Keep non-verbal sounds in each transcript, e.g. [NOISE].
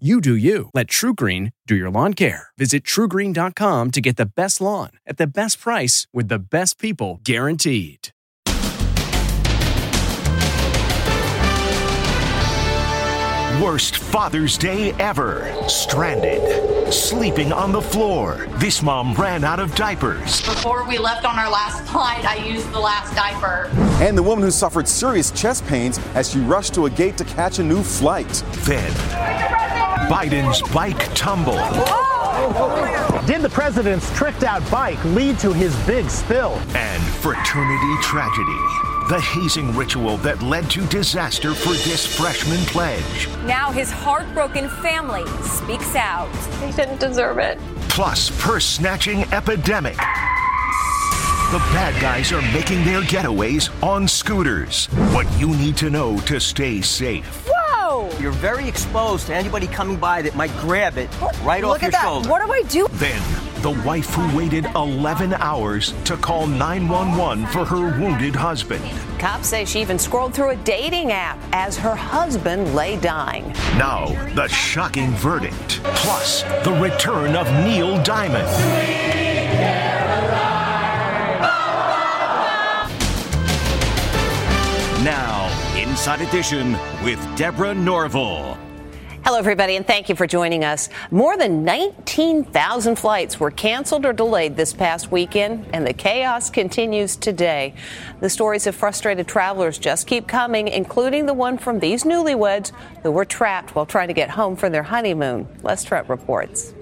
You do you. Let TruGreen do your lawn care. Visit trugreen.com to get the best lawn at the best price with the best people guaranteed. Worst Father's Day ever. Stranded. Sleeping on the floor. This mom ran out of diapers. Before we left on our last flight, I used the last diaper. And the woman who suffered serious chest pains as she rushed to a gate to catch a new flight. Then, Biden's bike tumble. Did the president's tricked out bike lead to his big spill? And fraternity tragedy. The hazing ritual that led to disaster for this freshman pledge. Now his heartbroken family speaks out. They didn't deserve it. Plus, purse snatching epidemic. The bad guys are making their getaways on scooters. What you need to know to stay safe. Whoa! You're very exposed to anybody coming by that might grab it right Look off your shoulder. Look at that. shoulder. What do I do? Then, the wife who waited 11 hours to call 911 for her wounded husband. Cops say she even scrolled through a dating app as her husband lay dying. Now, the shocking verdict. Plus, the return of Neil Diamond. Inside Edition with Deborah Norville. Hello, everybody, and thank you for joining us. More than 19,000 flights were canceled or delayed this past weekend, and the chaos continues today. The stories of frustrated travelers just keep coming, including the one from these newlyweds who were trapped while trying to get home for their honeymoon. Les Trent reports.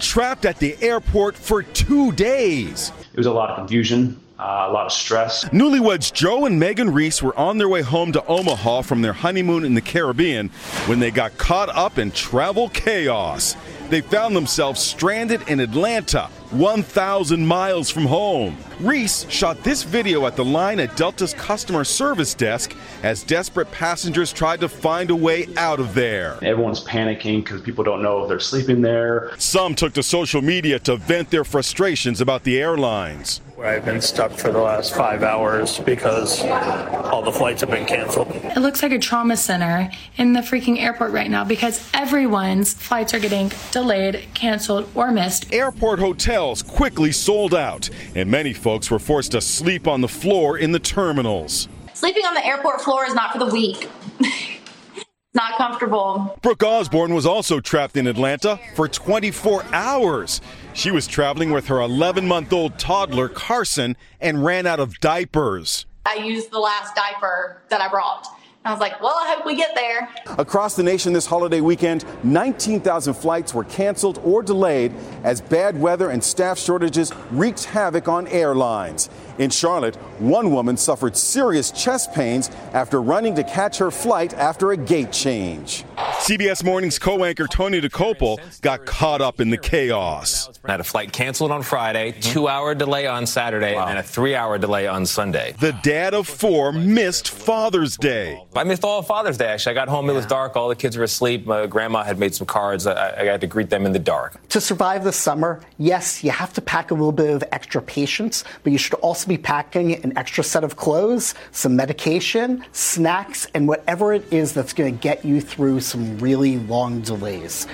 Trapped at the airport for two days. It was a lot of confusion, uh, a lot of stress. Newlyweds Joe and Megan Reese were on their way home to Omaha from their honeymoon in the Caribbean when they got caught up in travel chaos. They found themselves stranded in Atlanta, 1,000 miles from home. Reese shot this video at the line at Delta's customer service desk as desperate passengers tried to find a way out of there. Everyone's panicking because people don't know if they're sleeping there. Some took to social media to vent their frustrations about the airlines. I've been stuck for the last five hours because all the flights have been canceled. It looks like a trauma center in the freaking airport right now because everyone's flights are getting delayed, canceled, or missed. Airport hotels quickly sold out, and many folks were forced to sleep on the floor in the terminals. Sleeping on the airport floor is not for the weak. [LAUGHS] not comfortable. Brooke Osborne was also trapped in Atlanta for 24 hours. She was traveling with her 11 month old toddler, Carson, and ran out of diapers. I used the last diaper that I brought. I was like, well, I hope we get there. Across the nation this holiday weekend, 19,000 flights were canceled or delayed as bad weather and staff shortages wreaked havoc on airlines. In Charlotte, one woman suffered serious chest pains after running to catch her flight after a gate change. CBS Morning's co anchor Tony Dokoupil got caught up in the chaos. I had a flight canceled on Friday, mm-hmm. two hour delay on Saturday, and then a three hour delay on Sunday. The dad of four missed Father's Day. I missed all of Father's Day, actually. I got home, it was dark, all the kids were asleep. My grandma had made some cards. I, I had to greet them in the dark. To survive the summer, yes, you have to pack a little bit of extra patience, but you should also be packing an extra set of clothes, some medication, snacks, and whatever it is that's going to get you through some really long delays.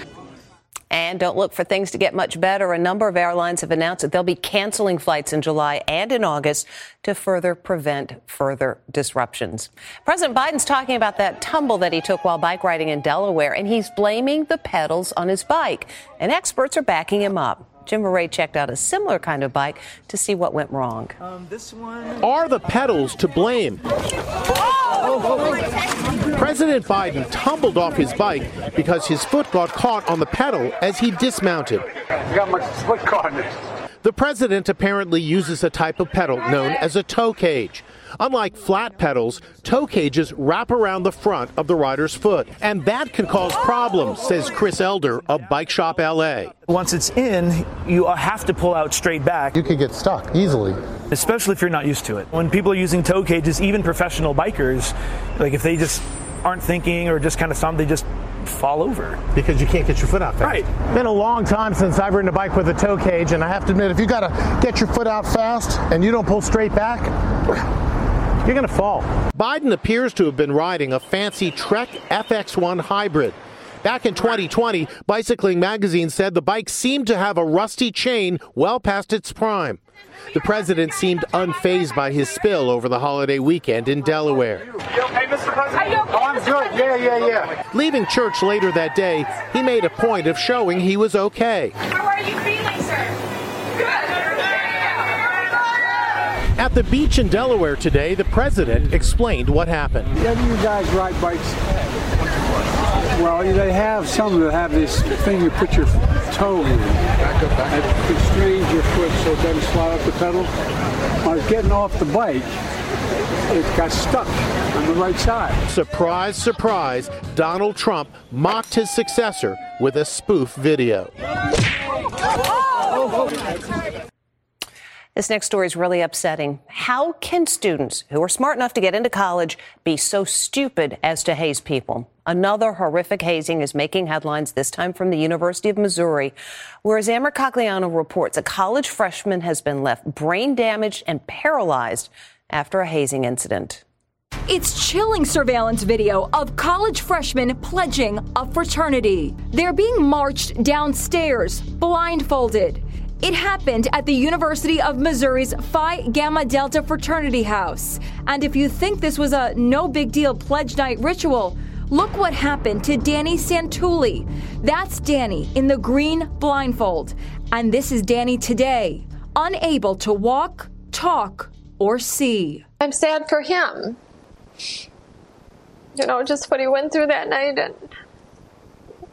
And don't look for things to get much better. A number of airlines have announced that they'll be canceling flights in July and in August to further prevent further disruptions. President Biden's talking about that tumble that he took while bike riding in Delaware, and he's blaming the pedals on his bike. And experts are backing him up. Jim Murray checked out a similar kind of bike to see what went wrong. Um, this one. Are the pedals to blame? President Biden tumbled off his bike because his foot got caught on the pedal as he dismounted. I got my foot caught in it. The president apparently uses a type of pedal known as a toe cage. Unlike flat pedals, toe cages wrap around the front of the rider's foot, and that can cause problems, says Chris Elder of Bike Shop LA. Once it's in, you have to pull out straight back. You could get stuck easily. Especially if you're not used to it. When people are using toe cages, even professional bikers, like if they just aren't thinking or just kind of some, they just fall over. Because you can't get your foot out fast. Right. Been a long time since I've ridden a bike with a toe cage, and I have to admit, if you got to get your foot out fast and you don't pull straight back, you're going to fall. Biden appears to have been riding a fancy Trek FX1 hybrid. Back in 2020, Bicycling Magazine said the bike seemed to have a rusty chain well past its prime. The president seemed unfazed by his spill over the holiday weekend in Delaware. You okay, Mr. President? Oh, I'm good. Yeah, yeah, yeah. Leaving church later that day, he made a point of showing he was okay. How are you feeling, the beach in Delaware today, the president explained what happened. Yeah, you guys ride bikes. Well, they have some that have this thing you put your toe in. It constrains your foot so it doesn't slide up the pedal. When I was getting off the bike, it got stuck on the right side. Surprise, surprise, Donald Trump mocked his successor with a spoof video. Oh, oh, oh. This next story is really upsetting. How can students who are smart enough to get into college be so stupid as to haze people? Another horrific hazing is making headlines, this time from the University of Missouri, where, as Amber Cagliano reports, a college freshman has been left brain damaged and paralyzed after a hazing incident. It's chilling surveillance video of college freshmen pledging a fraternity. They're being marched downstairs, blindfolded. It happened at the University of Missouri's Phi Gamma Delta fraternity house. And if you think this was a no big deal pledge night ritual, look what happened to Danny Santulli. That's Danny in the green blindfold. And this is Danny today, unable to walk, talk, or see. I'm sad for him. You know, just what he went through that night, and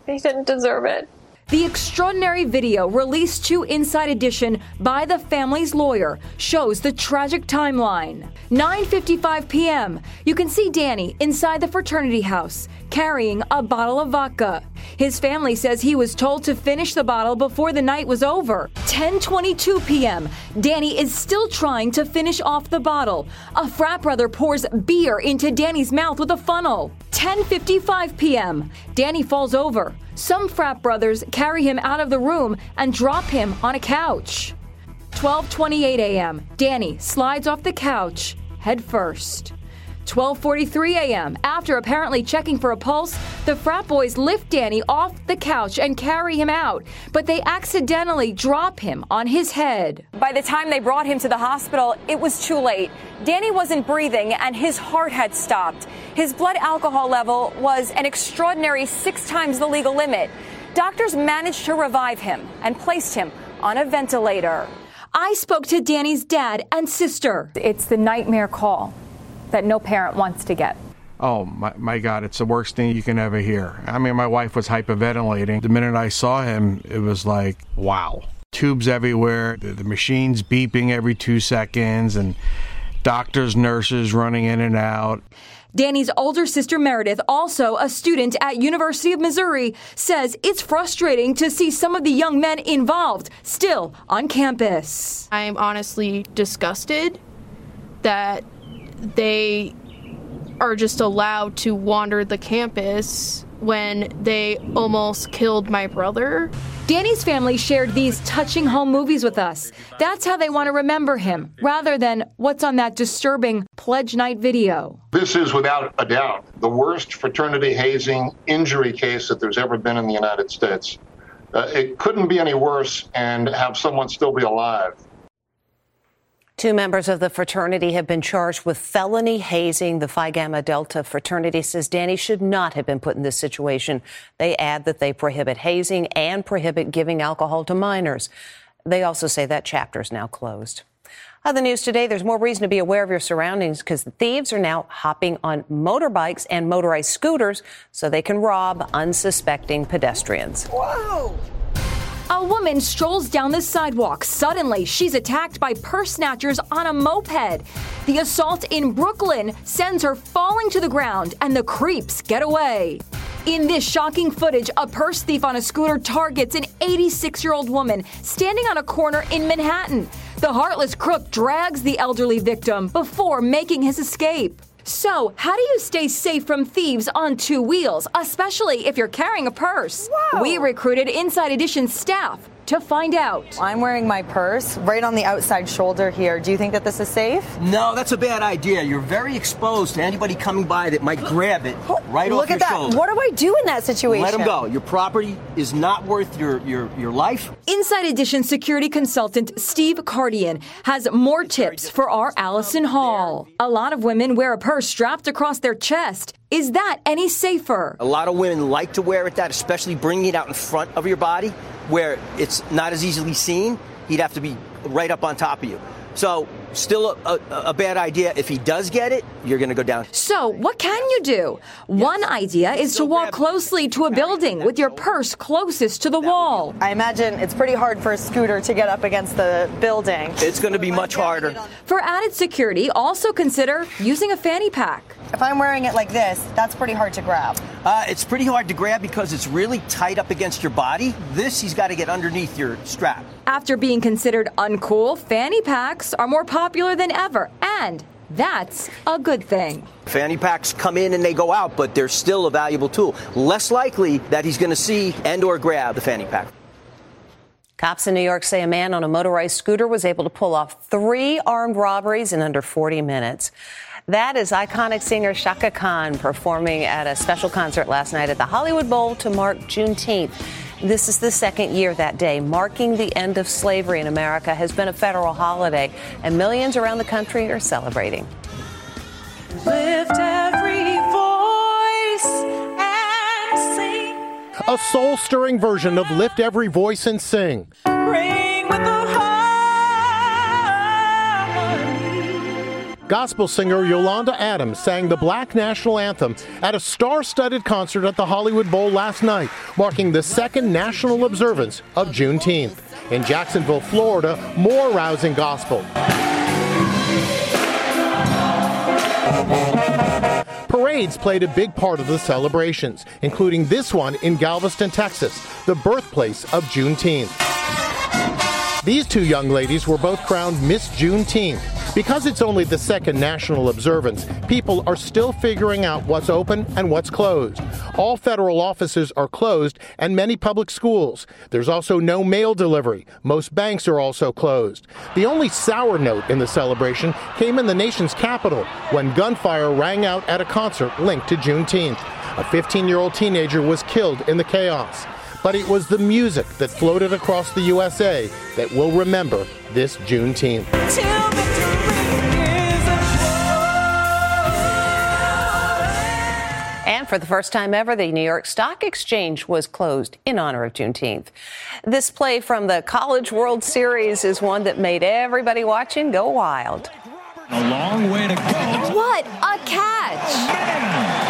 he didn't deserve it. The extraordinary video released to Inside Edition by the family's lawyer shows the tragic timeline. 9:55 p.m. You can see Danny inside the fraternity house carrying a bottle of vodka. His family says he was told to finish the bottle before the night was over. 10:22 p.m. Danny is still trying to finish off the bottle. A frat brother pours beer into Danny's mouth with a funnel. 10:55 p.m. Danny falls over. Some frat brothers carry him out of the room and drop him on a couch. 12:28 a.m. Danny slides off the couch head first. 12:43 a.m. After apparently checking for a pulse, the frat boys lift Danny off the couch and carry him out, but they accidentally drop him on his head. By the time they brought him to the hospital, it was too late. Danny wasn't breathing and his heart had stopped. His blood alcohol level was an extraordinary 6 times the legal limit. Doctors managed to revive him and placed him on a ventilator. I spoke to Danny's dad and sister. It's the nightmare call that no parent wants to get. Oh my, my God, it's the worst thing you can ever hear. I mean, my wife was hyperventilating. The minute I saw him, it was like, wow. Tubes everywhere, the, the machines beeping every two seconds, and doctors, nurses running in and out. Danny's older sister Meredith, also a student at University of Missouri, says it's frustrating to see some of the young men involved still on campus. I'm honestly disgusted that they are just allowed to wander the campus when they almost killed my brother. Danny's family shared these touching home movies with us. That's how they want to remember him, rather than what's on that disturbing pledge night video. This is without a doubt the worst fraternity hazing injury case that there's ever been in the United States. Uh, it couldn't be any worse and have someone still be alive. Two members of the fraternity have been charged with felony hazing. The Phi Gamma Delta fraternity says Danny should not have been put in this situation. They add that they prohibit hazing and prohibit giving alcohol to minors. They also say that chapter is now closed. Other news today, there's more reason to be aware of your surroundings because the thieves are now hopping on motorbikes and motorized scooters so they can rob unsuspecting pedestrians. Whoa! A woman strolls down the sidewalk. Suddenly, she's attacked by purse snatchers on a moped. The assault in Brooklyn sends her falling to the ground, and the creeps get away. In this shocking footage, a purse thief on a scooter targets an 86 year old woman standing on a corner in Manhattan. The heartless crook drags the elderly victim before making his escape. So, how do you stay safe from thieves on two wheels, especially if you're carrying a purse? We recruited Inside Edition staff to find out. I'm wearing my purse right on the outside shoulder here. Do you think that this is safe? No, that's a bad idea. You're very exposed to anybody coming by that might grab it oh, right Look off your at that. shoulder. What do I do in that situation? Let them go. Your property is not worth your, your, your life. Inside Edition security consultant Steve Kardian has more tips for our Allison Hall. A lot of women wear a purse strapped across their chest. Is that any safer? A lot of women like to wear it that, especially bringing it out in front of your body where it's not as easily seen. He'd have to be right up on top of you. So, still a, a, a bad idea. If he does get it, you're going to go down. So, what can you do? One idea is to walk closely to a building with your purse closest to the wall. I imagine it's pretty hard for a scooter to get up against the building. It's going to be much harder. For added security, also consider using a fanny pack. If I'm wearing it like this, that's pretty hard to grab. Uh, it's pretty hard to grab because it's really tight up against your body. This, he's got to get underneath your strap. After being considered uncool, fanny packs are more popular than ever, and that's a good thing. Fanny packs come in and they go out, but they're still a valuable tool. Less likely that he's going to see and or grab the fanny pack. Cops in New York say a man on a motorized scooter was able to pull off three armed robberies in under 40 minutes. That is iconic singer Chaka Khan performing at a special concert last night at the Hollywood Bowl to mark Juneteenth. This is the second year that day, marking the end of slavery in America, has been a federal holiday, and millions around the country are celebrating. Lift every voice and sing. A soul stirring version of Lift Every Voice and Sing. Gospel singer Yolanda Adams sang the Black National Anthem at a star studded concert at the Hollywood Bowl last night, marking the second national observance of Juneteenth. In Jacksonville, Florida, more rousing gospel. Parades played a big part of the celebrations, including this one in Galveston, Texas, the birthplace of Juneteenth. These two young ladies were both crowned Miss Juneteenth. Because it's only the second national observance, people are still figuring out what's open and what's closed. All federal offices are closed and many public schools. There's also no mail delivery. Most banks are also closed. The only sour note in the celebration came in the nation's capital when gunfire rang out at a concert linked to Juneteenth. A 15 year old teenager was killed in the chaos. But it was the music that floated across the USA that will remember this Juneteenth. And for the first time ever, the New York Stock Exchange was closed in honor of Juneteenth. This play from the College World Series is one that made everybody watching go wild. A long way to go. What a catch!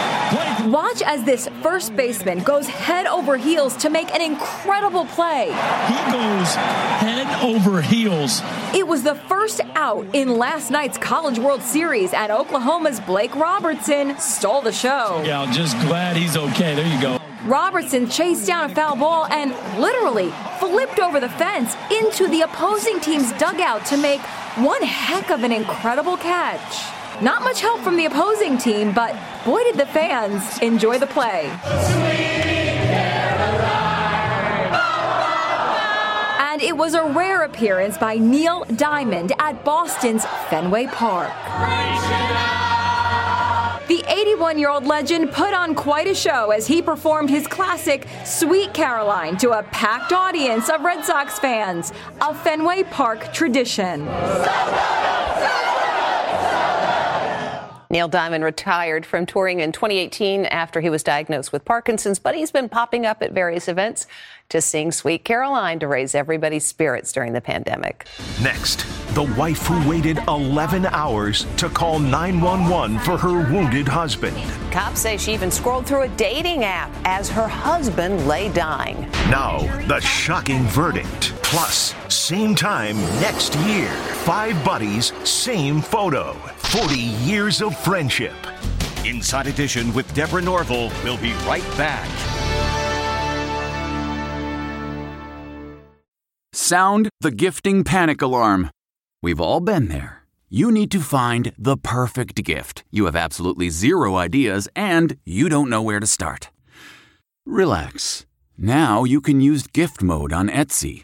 Watch as this first baseman goes head over heels to make an incredible play. He goes head over heels. It was the first out in last night's College World Series, and Oklahoma's Blake Robertson stole the show. Yeah, I'm just glad he's okay. There you go. Robertson chased down a foul ball and literally flipped over the fence into the opposing team's dugout to make one heck of an incredible catch. Not much help from the opposing team, but boy did the fans enjoy the play. And it was a rare appearance by Neil Diamond at Boston's Fenway Park. The 81 year old legend put on quite a show as he performed his classic Sweet Caroline to a packed audience of Red Sox fans, a Fenway Park tradition. Neil Diamond retired from touring in 2018 after he was diagnosed with Parkinson's, but he's been popping up at various events to sing Sweet Caroline to raise everybody's spirits during the pandemic. Next, the wife who waited 11 hours to call 911 for her wounded husband. Cops say she even scrolled through a dating app as her husband lay dying. Now, the shocking verdict. Plus, same time next year. Five buddies, same photo. 40 years of friendship. Inside Edition with Deborah Norville. We'll be right back. Sound the gifting panic alarm. We've all been there. You need to find the perfect gift. You have absolutely zero ideas and you don't know where to start. Relax. Now you can use gift mode on Etsy.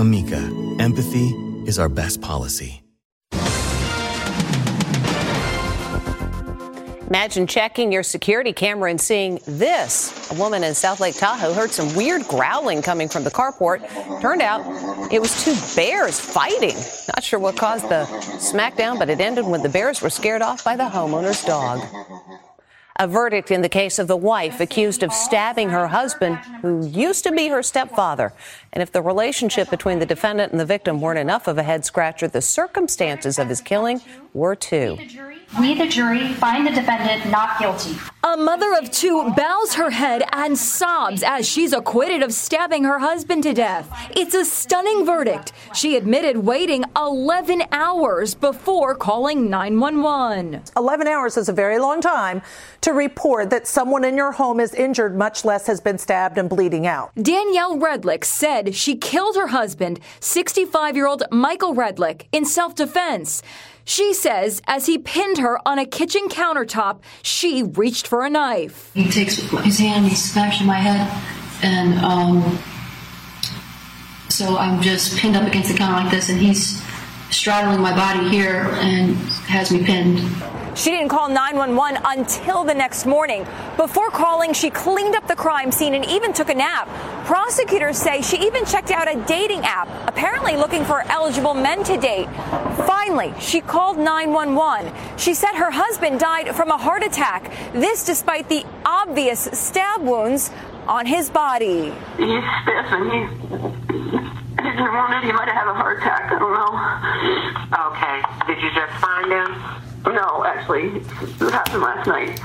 Amica, empathy is our best policy. Imagine checking your security camera and seeing this. A woman in South Lake Tahoe heard some weird growling coming from the carport. Turned out it was two bears fighting. Not sure what caused the smackdown, but it ended when the bears were scared off by the homeowner's dog. A verdict in the case of the wife accused of stabbing her husband, who used to be her stepfather. And if the relationship between the defendant and the victim weren't enough of a head scratcher, the circumstances of his killing were too. We, the jury, find the defendant not guilty. A mother of two bows her head and sobs as she's acquitted of stabbing her husband to death. It's a stunning verdict. She admitted waiting 11 hours before calling 911. 11 hours is a very long time to report that someone in your home is injured, much less has been stabbed and bleeding out. Danielle Redlick said she killed her husband, 65 year old Michael Redlick, in self defense. She says as he pinned her on a kitchen countertop, she reached for a knife. He takes his hand, he in my head, and um, so I'm just pinned up against the counter like this, and he's straddling my body here and has me pinned. She didn't call 911 until the next morning. Before calling, she cleaned up the crime scene and even took a nap. Prosecutors say she even checked out a dating app, apparently looking for eligible men to date. Finally, she called 911. She said her husband died from a heart attack. This despite the obvious stab wounds on his body. He's stiff and he's. I didn't want. He might have had a heart attack. I don't know. Okay. Did you just find him? No, actually, it happened last night.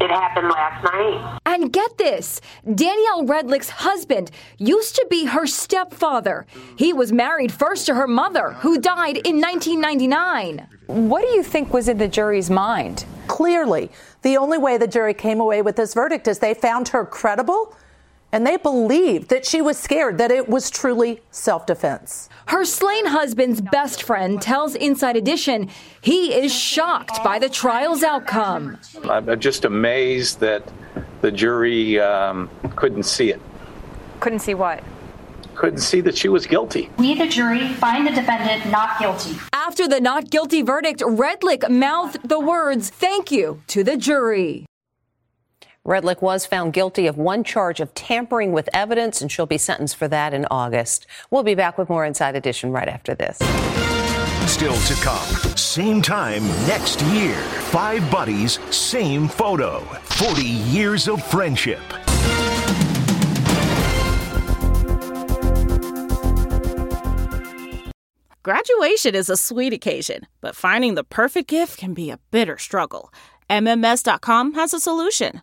It happened last night. And get this Danielle Redlick's husband used to be her stepfather. He was married first to her mother, who died in 1999. What do you think was in the jury's mind? Clearly, the only way the jury came away with this verdict is they found her credible and they believed that she was scared, that it was truly self defense. Her slain husband's best friend tells Inside Edition he is shocked by the trial's outcome. I'm just amazed that the jury um, couldn't see it, Couldn't see what? couldn't see that she was guilty. We, the jury, find the defendant not guilty. After the not guilty verdict, Redlick mouthed the words, thank you, to the jury. Redlick was found guilty of one charge of tampering with evidence, and she'll be sentenced for that in August. We'll be back with more Inside Edition right after this. Still to come. Same time next year. Five buddies, same photo. 40 years of friendship. Graduation is a sweet occasion, but finding the perfect gift can be a bitter struggle. MMS.com has a solution.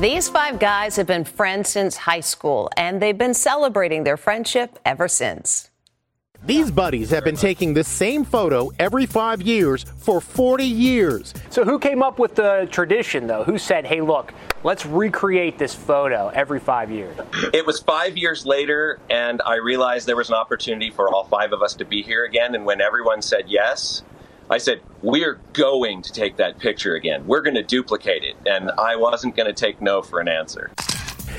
These five guys have been friends since high school, and they've been celebrating their friendship ever since. These buddies have been taking the same photo every five years for 40 years. So, who came up with the tradition, though? Who said, hey, look, let's recreate this photo every five years? It was five years later, and I realized there was an opportunity for all five of us to be here again. And when everyone said yes, I said, We're going to take that picture again. We're going to duplicate it. And I wasn't going to take no for an answer.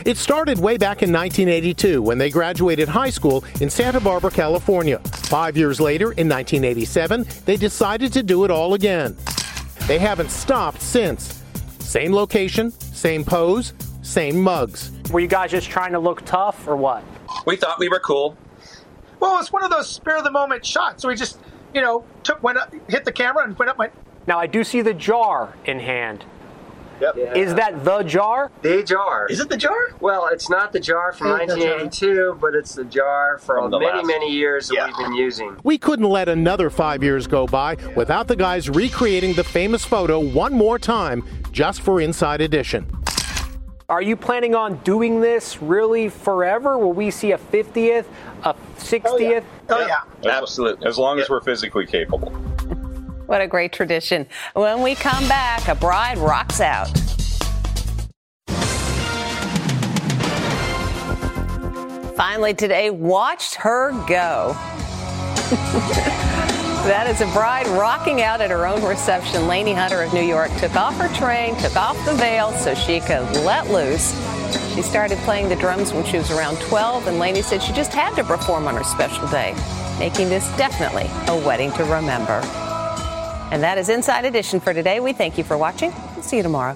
It started way back in 1982 when they graduated high school in Santa Barbara, California. Five years later, in 1987, they decided to do it all again. They haven't stopped since. Same location, same pose, same mugs. Were you guys just trying to look tough or what? We thought we were cool. Well, it's one of those spare of the moment shots. So we just, you know, took went up, hit the camera and went up. my. Now I do see the jar in hand. Yep. Is that the jar? The jar. Is it the jar? Well, it's not the jar from It's the jar. 1982, but it's the jar from, From the many, last- many years that Yeah. we've been using. We couldn't let another five years go by without the guys recreating the famous photo one more time just for Inside Edition. Are you planning on doing this really forever? Will we see a 50th, a 60th? Oh yeah. Oh, Absolutely. As long as we're physically capable. What a great tradition. When we come back, a bride rocks out. Finally, today, watched her go. [LAUGHS] that is a bride rocking out at her own reception. Lainey Hunter of New York took off her train, took off the veil so she could let loose. She started playing the drums when she was around 12, and Lainey said she just had to perform on her special day, making this definitely a wedding to remember. And that is Inside Edition for today. We thank you for watching. We'll see you tomorrow.